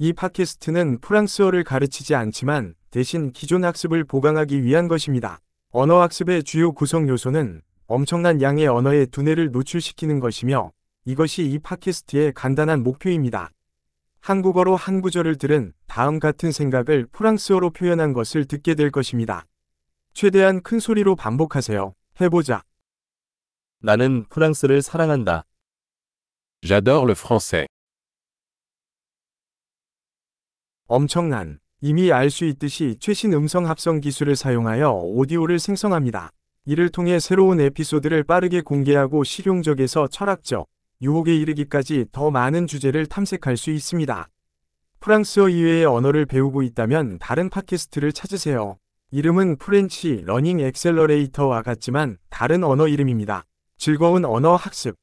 이 팟캐스트는 프랑스어를 가르치지 않지만 대신 기존 학습을 보강하기 위한 것입니다. 언어 학습의 주요 구성 요소는 엄청난 양의 언어의 두뇌를 노출시키는 것이며 이것이 이 팟캐스트의 간단한 목표입니다. 한국어로 한 구절을 들은 다음 같은 생각을 프랑스어로 표현한 것을 듣게 될 것입니다. 최대한 큰 소리로 반복하세요. 해보자. 나는 프랑스를 사랑한다. J'adore le français. 엄청난 이미 알 수 있듯이 최신 음성 합성 기술을 사용하여 오디오를 생성합니다. 이를 통해 새로운 에피소드를 빠르게 공개하고 실용적에서 철학적, 유혹에 이르기까지 더 많은 주제를 탐색할 수 있습니다. 프랑스어 이외의 언어를 배우고 있다면 다른 팟캐스트를 찾으세요. 이름은 French Learning Accelerator와 같지만 다른 언어 이름입니다. 즐거운 언어 학습